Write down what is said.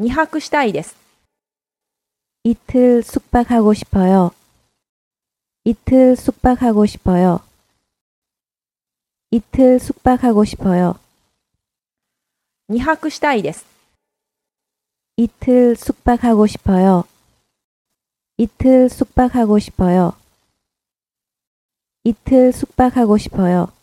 2泊したいです。 이틀 숙박하고 싶어요. 이틀 숙박하고 싶어요. 이틀 숙박하고 싶어요. 2泊したいです。 이틀 숙박하고 싶어요. 이틀 숙박하고 싶어요. 이틀 숙박하고 싶어요.